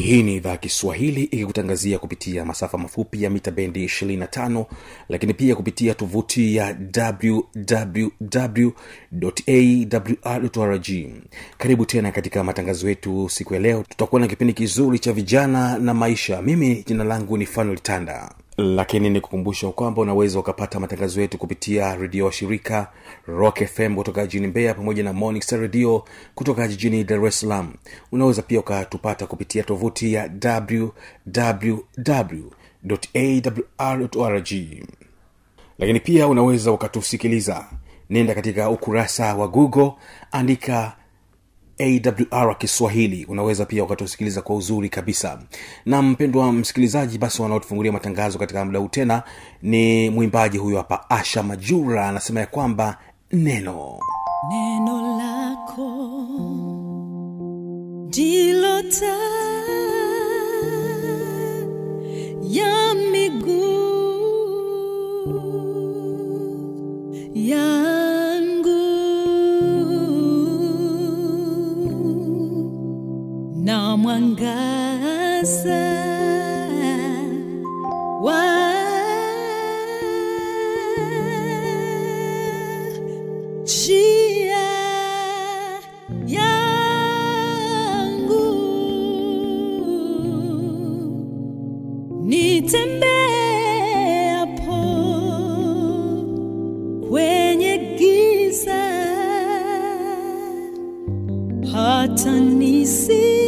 hii ni idhaa kiswahili ikikutangazia kupitia masafa mafupi ya mita bendi 25 lakini pia kupitia tovuti ya wwwawrrg karibu tena katika matangazo yetu siku ya leo. Tutakuwa na kipindi kizuri cha vijana na maisha. Mimi jina langu ni fanuel tanda lakini ni kukumbusha kwamba unaweza ukapata matangazo yetu kupitia redio wa shirika rock fm kutoka jijini mbeya pamoja na star radio kutoka jijini dar es salaam. Unaweza pia ukatupata kupitia tovuti ya www awr lakini pia unaweza ukatusikiliza. Nenda katika ukurasa wa google andika awr kiswahili. Unaweza pia ukatusikiliza kwa uzuri kabisa. Na mpendwa msikilizaji basi wanaotufungulia matangazo katika muda huu tena ni mwimbaji huyo hapa asha majura anasema ya kwamba neno. Neno lako ndilo ya miguu mwangaza wa njia yangu. Nitembeapo kwenye giza hata nisione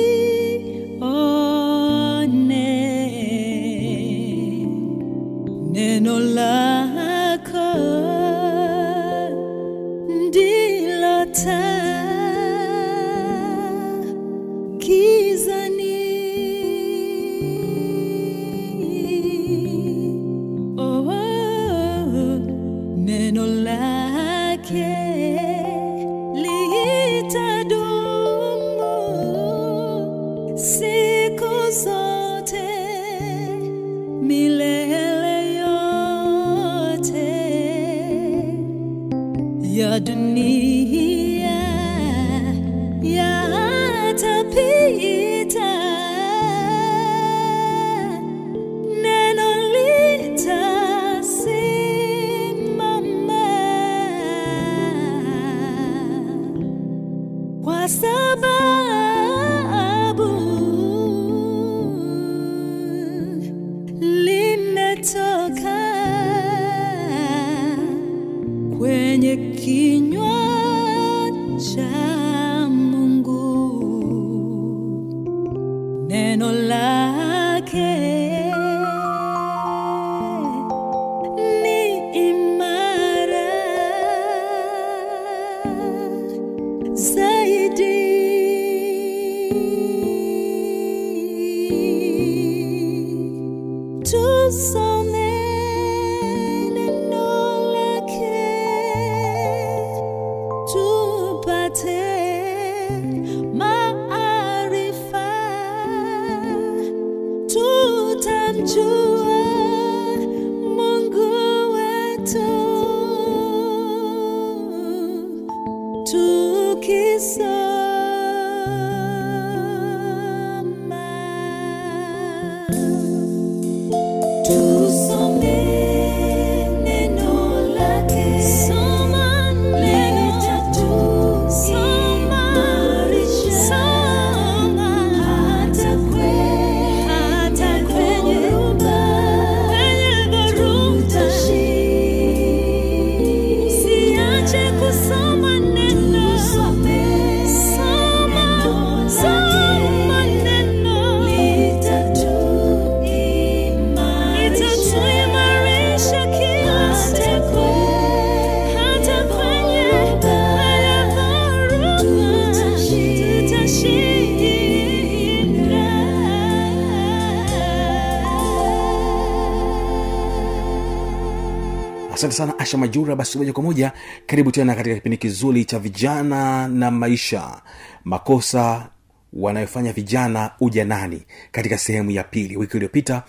asante sana asha majura. Basi moja kwa moja karibu tena katika kipindi kizuri cha vijana na maisha. Makosa wanayofanya vijana ujanani katika sehemu ya pili. Wiki iliyopita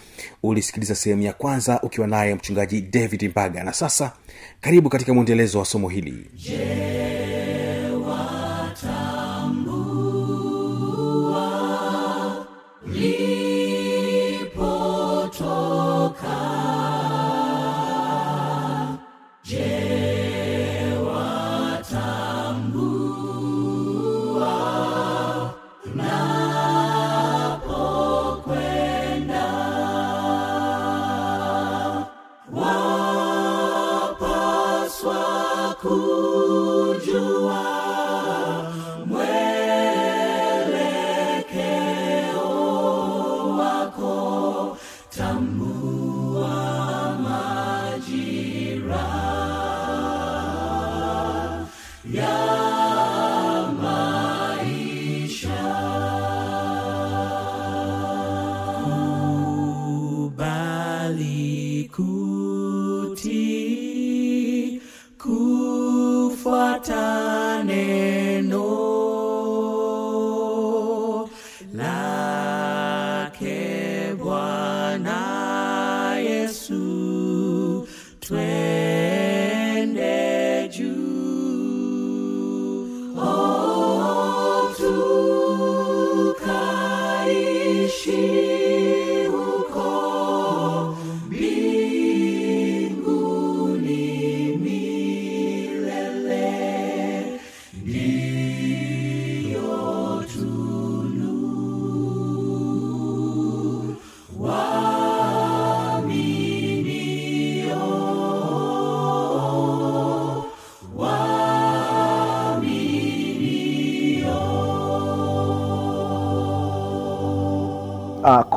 ulisikiliza sehemu ya kwanza ukiwa naye mchungaji david mbaga. Na sasa karibu katika mwendelezo wa somo hili. Kubali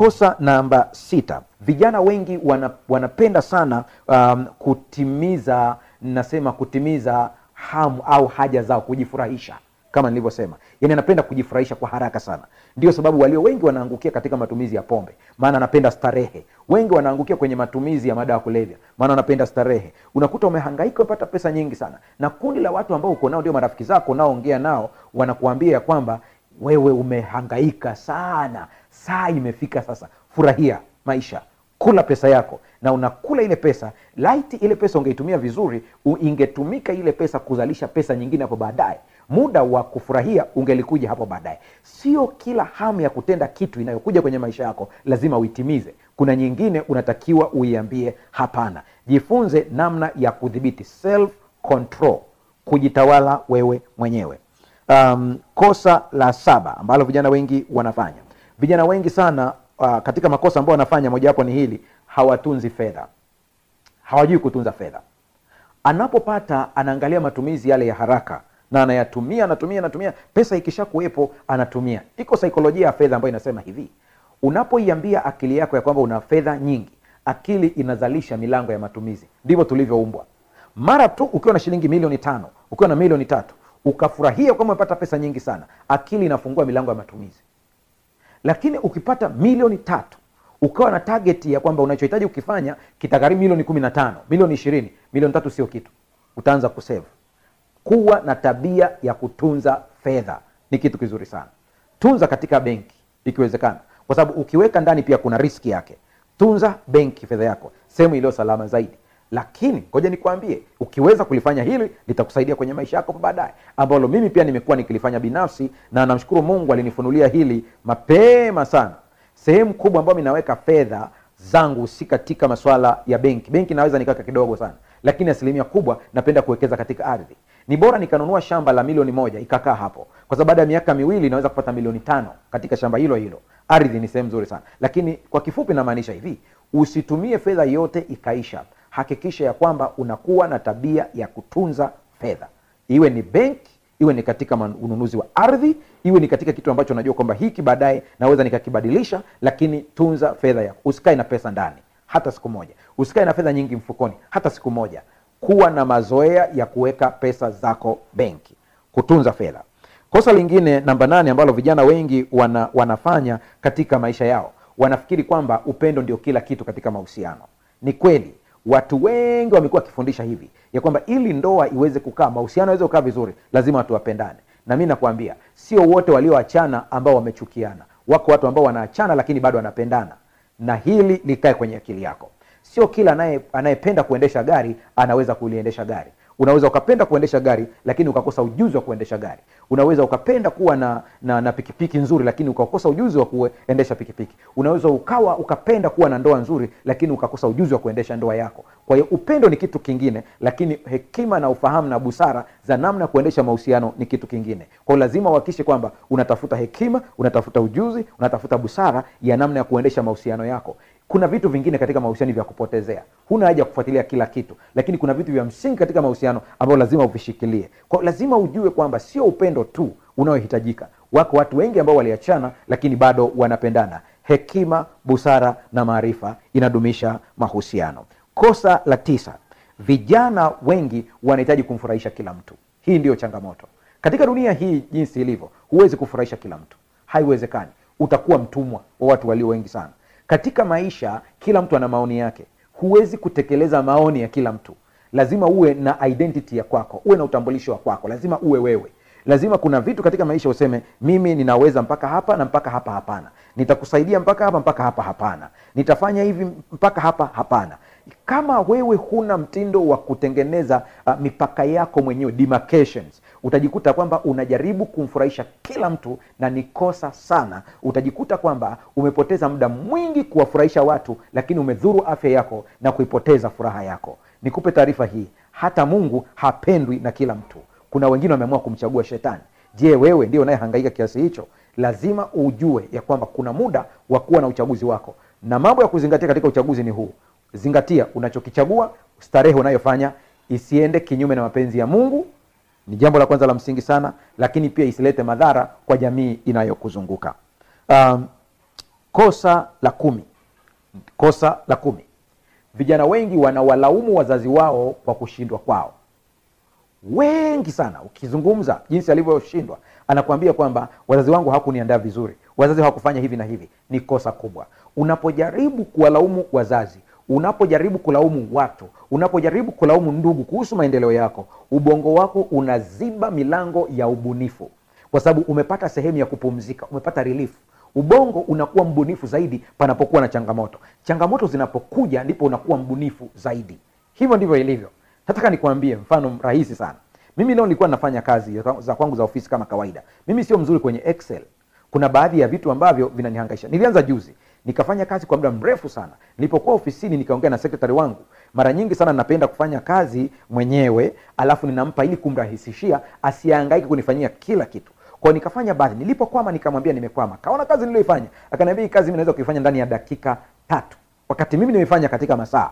kosa namba sita. Vijana wengi wana, wanapenda sana um, kutimiza nasema kutimiza hamu au haja zao kujifurahisha kama nilivyosema. Yani anapenda kujifurahisha kwa haraka sana. Ndio sababu walio wengi wanaangukia katika matumizi ya pombe. Maana anapenda starehe. Wengi wanaangukia kwenye matumizi ya madawa ya kulevya. Maana anapenda starehe. Unakuta umehangaika umepata pesa nyingi sana. Na kundi la watu ambao uko nao ndio marafiki zako unaoongea nao wanakuambia ya kwamba wewe umehangaika sana saa imefika sasa. Furahia maisha. Kula pesa yako. Na unakula ile pesa laiti ile pesa ungeitumia vizuri ingetumika ile pesa kuzalisha pesa nyingine hapo baadaye. Muda wa kufurahia ungelikuja hapo baadaye. Sio kila hamu ya kutenda kitu inayokuja kwenye maisha yako lazima uitimize. Kuna nyingine unatakiwa uiambie hapana. Jifunze namna ya kudhibiti self control kujitawala wewe mwenyewe. Um, kosa la saba ambalo vijana wengi wanafanya vijana wengi sana uh, katika makosa ambayo wanafanya mojawapo ni hili hawatunzi fedha. Hawajui kutunza fedha. Anapopata anaangalia matumizi yale ya haraka na anayatumia anatumia anatumia pesa ikisha kuwepo anatumia. Iko saikolojia ya fedha ambayo inasema hivi unapoiambia akili yako ya kwamba una fedha nyingi akili inazalisha milango ya matumizi. Ndivyo tulivyoumbwa. Mara tu ukiwa na shilingi milioni tano ukiwa na milioni tatu ukafurahia kwamba umepata pesa nyingi sana akili inafungua milango ya matumizi lakini ukipata milioni tatu ukawa na target ya kwamba unachohitaji ukifanya kitagharimu milioni kumi na tano milioni ishirini milioni tatu sio kitu. Utaanza kusave. Kuwa na tabia ya kutunza fedha ni kitu kizuri sana. Tunza katika benki ikiwezekana. Kwa sababu ukiweka ndani pia kuna riski yake. Tunza benki fedha yako. Sehemu iliyo salama zaidi lakini ngoja nikwambie ukiweza kulifanya hili litakusaidia kwenye maisha yako baadaye. Ambalo mimi pia nimekuwa nikilifanya binafsi na namshukuru mungu alinifunulia hili mapema sana. Sehemu kubwa ambayo minaweka fedha zangu si katika maswala ya benki. Benki naweza nikaweka kidogo sana lakini asilimia kubwa napenda kuwekeza katika ardhi. Ni bora nikanunua shamba la milioni moja ikakaa hapo. Kwa sababu baada ya miaka miwili naweza kupata milioni tano katika shamba hilo hilo. Ardhi ni sehemu nzuri sana. Lakini kwa kifupi namaanisha hivi usitumie fedha yote ikaisha hakikisha ya kwamba unakuwa na tabia ya kutunza fedha. Iwe ni benki iwe ni katika ununuzi wa ardhi iwe ni katika kitu ambacho najua kwamba hiki baadaye naweza nikakibadilisha lakini tunza fedha yako. Usikae na pesa ndani hata siku moja. Usikae na fedha nyingi mfukoni hata siku moja. Kuwa na mazoea ya kuweka pesa zako benki kutunza fedha. Kosa lingine namba nane ambalo vijana wengi wana, wanafanya katika maisha yao wanafikiri kwamba upendo ndio kila kitu katika mahusiano. Ni kweli watu wengi wamekuwa wakifundisha hivi ya kwamba ili ndoa iweze kukaa mahusiano yaweze kukaa vizuri lazima watu wapendane. Na mi nakwambia sio wote walioachana ambao wamechukiana. Wako watu ambao wanaachana lakini bado wanapendana. Na hili likae kwenye akili yako. Sio kila anayependa kuendesha gari anaweza kuliendesha gari unaweza ukapenda kuendesha gari lakini ukakosa ujuzi wa kuendesha gari. Unaweza ukapenda kuwa na, na, na pikipiki nzuri lakini ukakosa ujuzi wa kuendesha pikipiki. Unaweza ukawa ukapenda kuwa na ndoa nzuri lakini ukakosa ujuzi wa kuendesha ndoa yako. Kwa hiyo upendo ni kitu kingine lakini hekima na ufahamu na busara za namna ya kuendesha mahusiano ni kitu kingine. Kwa lazima uhakikishe kwamba unatafuta hekima unatafuta ujuzi unatafuta busara ya namna ya kuendesha mahusiano yako kuna vitu vingine katika mahusiano vya kupotezea. Huna haja kufuatilia kila kitu lakini kuna vitu vya msingi katika mahusiano ambao lazima uvishikilie. Lazima ujue kwamba sio upendo tu unaohitajika. Wako watu wengi ambao waliachana lakini bado wanapendana. Hekima busara na maarifa inadumisha mahusiano. Kosa la tisa vijana wengi wanahitaji kumfurahisha kila mtu. Hii ndiyo changamoto. Katika dunia hii jinsi ilivyo huwezi kufurahisha kila mtu. Haiwezekani. Utakuwa mtumwa wa watu walio wengi sana katika maisha kila mtu ana maoni yake. Huwezi kutekeleza maoni ya kila mtu. Lazima uwe na identity ya kwako. Uwe na utambulisho wa kwako. Lazima uwe wewe. Lazima kuna vitu katika maisha useme mimi ninaweza mpaka hapa na mpaka hapa hapana. Nitakusaidia mpaka hapa mpaka hapa hapana. Nitafanya hivi mpaka hapa hapana. Kama wewe huna mtindo wa kutengeneza uh, mipaka yako mwenyewe demarcations utajikuta kwamba unajaribu kumfurahisha kila mtu na ni kosa sana. Utajikuta kwamba umepoteza muda mwingi kuwafurahisha watu lakini umedhuru afya yako na kuipoteza furaha yako. Nikupe taarifa hii hata mungu hapendwi na kila mtu. Kuna wengine wameamua kumchagua shetani. Je wewe ndio unayehangaika kiasi hicho? Lazima ujue ya kwamba kuna muda wa kuwa na uchaguzi wako. Na mambo ya kuzingatia katika uchaguzi ni huu. Zingatia unachokichagua starehe unayofanya isiende kinyume na mapenzi ya mungu ni jambo la kwanza la msingi sana lakini pia isilete madhara kwa jamii inayokuzunguka. Um, kosa la kumi. Kosa la kumi. Vijana wengi wanawalaumu wazazi wao kwa kushindwa kwao. Wengi sana ukizungumza jinsi alivyoshindwa anakuambia kwamba wazazi wangu hawakuniandaa vizuri. Wazazi hawakufanya hivi na hivi. Ni kosa kubwa. Unapojaribu kuwalaumu wazazi unapojaribu kulaumu watu unapojaribu kulaumu ndugu kuhusu maendeleo yako ubongo wako unaziba milango ya ubunifu. Kwa sababu umepata sehemu ya kupumzika umepata relief. Ubongo unakuwa mbunifu zaidi panapokuwa na changamoto. Changamoto zinapokuja ndipo unakuwa mbunifu zaidi. Hivyo ndivyo ilivyo. Nataka nikuambie mfano rahisi sana. Mimi leo nilikuwa nafanya kazi za kwangu za ofisi kama kawaida. Mimi sio mzuri kwenye excel. Kuna baadhi ya vitu ambavyo vinanihangaisha. Nilianza juzi nikafanya kazi kwa muda mrefu sana. Nilipokuwa ofisini nikaongea na sekretari wangu. Mara nyingi sana napenda kufanya kazi mwenyewe alafu ninampa ili kumrahisishia asiangaike kunifanyia kila kitu. Kwao nikafanya baadhi. Nilipokwama nikamwambia nimekwama. Kaona kazi niliyoifanya. Akaniambia hii kazi naweza kuifanya ndani ya dakika tatu. Wakati mimi nimeifanya katika masaa.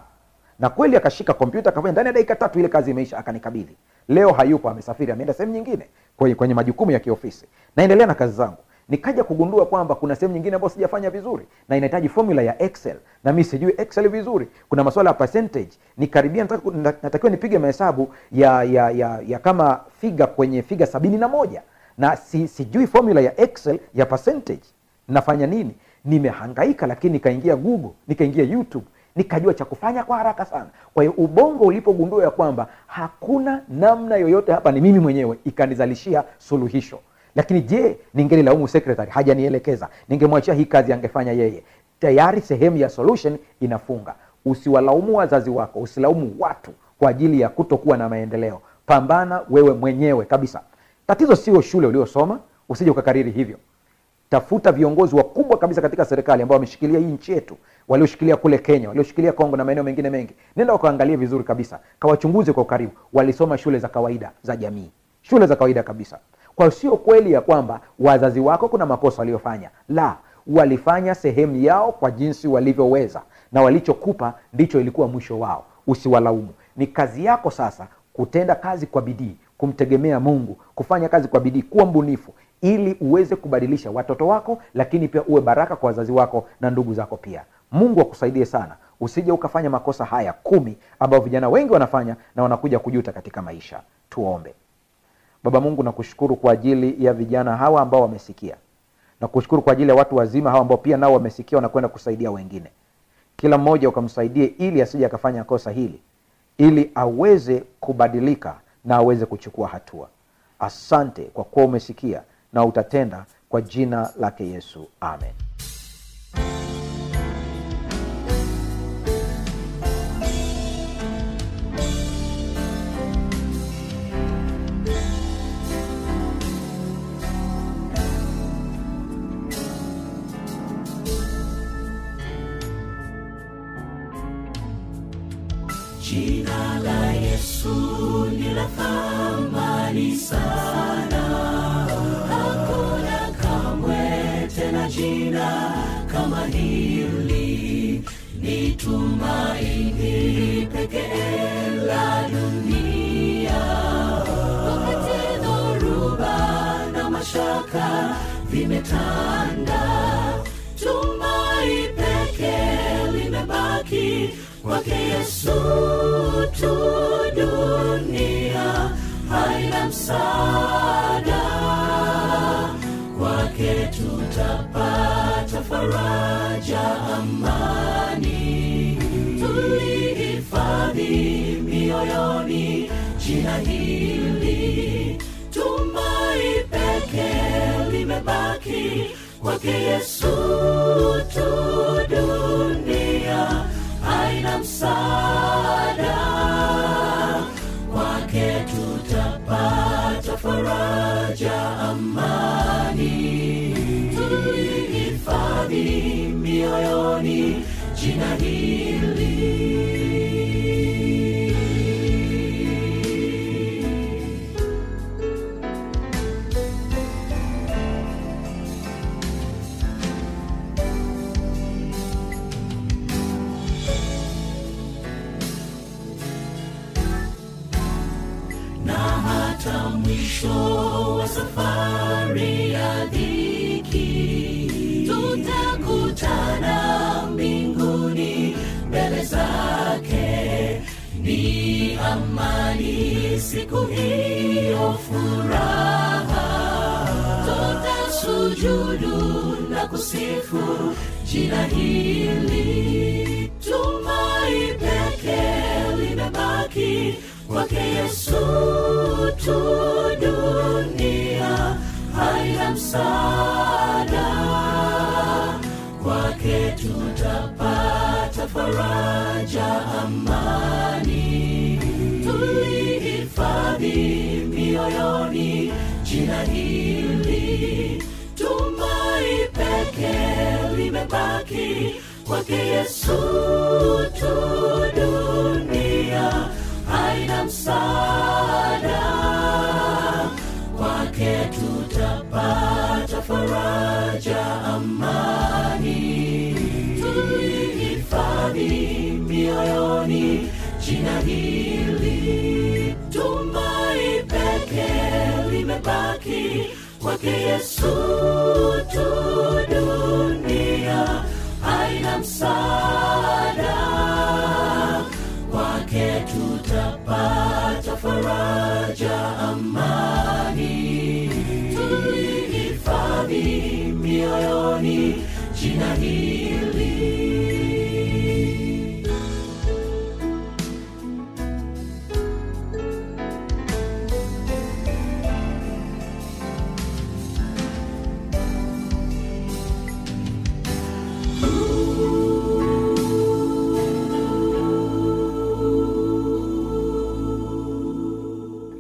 Na kweli akashika kompyuta akafanya ndani ya dakika tatu ile kazi imeisha akanikabidhi. Leo hayupo amesafiri ameenda sehemu nyingine kwenye, kwenye majukumu ya kiofisi. Naendelea na kazi zangu nikaja kugundua kwamba kuna sehemu nyingine ambayo sijafanya vizuri na inahitaji formula ya excel na mi sijui excel vizuri. Kuna maswala ya percentage. Nikaribia natakiwa nipige mahesabu ya, ya, ya, ya kama figa kwenye figa sabini na moja. Na si, sijui formula ya excel ya percentage. Nafanya nini? Nimehangaika lakini nikaingia google nikaingia youtube. Nikajua cha kufanya kwa haraka sana. Kwa hiyo ubongo ulipogundua ya kwamba hakuna namna yoyote hapa ni mimi mwenyewe ikanizalishia suluhisho lakini je ningelilaumu secretary? Hajanielekeza. Ningemwachia hii kazi angefanya yeye. Tayari sehemu ya solution inafunga. Usiwalaumu wazazi wako usilaumu watu kwa ajili ya kutokuwa na maendeleo. Pambana wewe mwenyewe kabisa. Tatizo sio shule uliosoma usije ukakariri hivyo. Tafuta viongozi wakubwa kabisa katika serikali ambao wameshikilia hii nchi yetu walioshikilia kule kenya walioshikilia kongo na maeneo mengine mengi. Nenda wakaangalie vizuri kabisa. Kawachunguze kwa ukaribu. Walisoma shule za kawaida za jamii. Shule za kawaida kabisa kwa sio kweli ya kwamba wazazi wako kuna makosa waliofanya. La walifanya sehemu yao kwa jinsi walivyoweza na walichokupa ndicho ilikuwa mwisho wao. Usiwalaumu. Ni kazi yako sasa kutenda kazi kwa bidii kumtegemea mungu kufanya kazi kwa bidii kuwa mbunifu ili uweze kubadilisha watoto wako lakini pia uwe baraka kwa wazazi wako na ndugu zako pia. Mungu akusaidie sana. Usije ukafanya makosa haya kumi ambayo vijana wengi wanafanya na wanakuja kujuta katika maisha. Tuombe baba mungu nakushukuru kwa ajili ya vijana hawa ambao wamesikia. Nakushukuru kwa ajili ya watu wazima hawa ambao pia nao wamesikia wanakwenda kusaidia wengine. Kila mmoja ukamsaidie ili asije akafanya kosa hili ili aweze kubadilika na aweze kuchukua hatua. Asante kwa kuwa umesikia na utatenda kwa jina lake yesu. Amen Yesu ni la thamani sana, hakuna kamwe tena jina kama hili. Ni tumaini pekee la dunia, wakati dhoruba na mashaka vimetanda, kwake Yesu tu. Dunia haina msaada, kwake tutapata faraja, amani. Tulihifadhi mioyoni jina hili, tumai pekee limebaki kwake Yesu tu. Dunia haina msaada, kwake tutapata faraja, amani. tuihifadhi mioyoni jina siku hiyo furaha. Tutasujudu na kusifu jina hili. Tumai pekee limebaki kwake yesu tu. Dunia haina msaada. Kwake tutapata faraja amani mioyoni jina hili tumai peke limebaki kwake yesu tu. Dunia haina msaada kwake tutapata faraja amani. Tuihifadhi mioyoni. Jina hili kwake yesu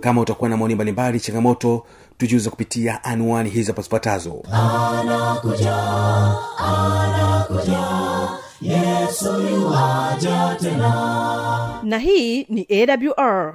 kama utakuwa na maoni mbalimbali changamoto tujuze kupitia anwani hizi hapo zifuatazo. Yuwaja tena. Na hii ni awr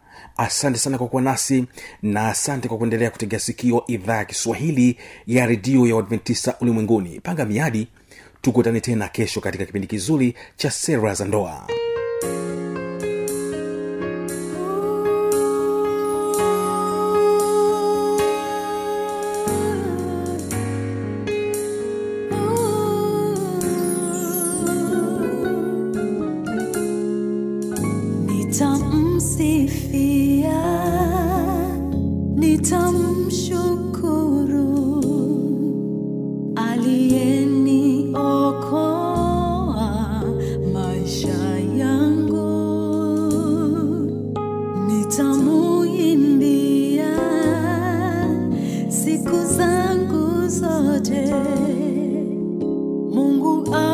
asante sana kwa kuwa nasi na asante kwa kuendelea kutegea sikio idhaa ya kiswahili ya redio ya uadventista ulimwenguni. Panga miadi tukutane tena kesho katika kipindi kizuri cha sera za ndoa nitamuimbia siku zangu zote. Mungu amenipenda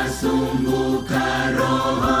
ninasumbuka roho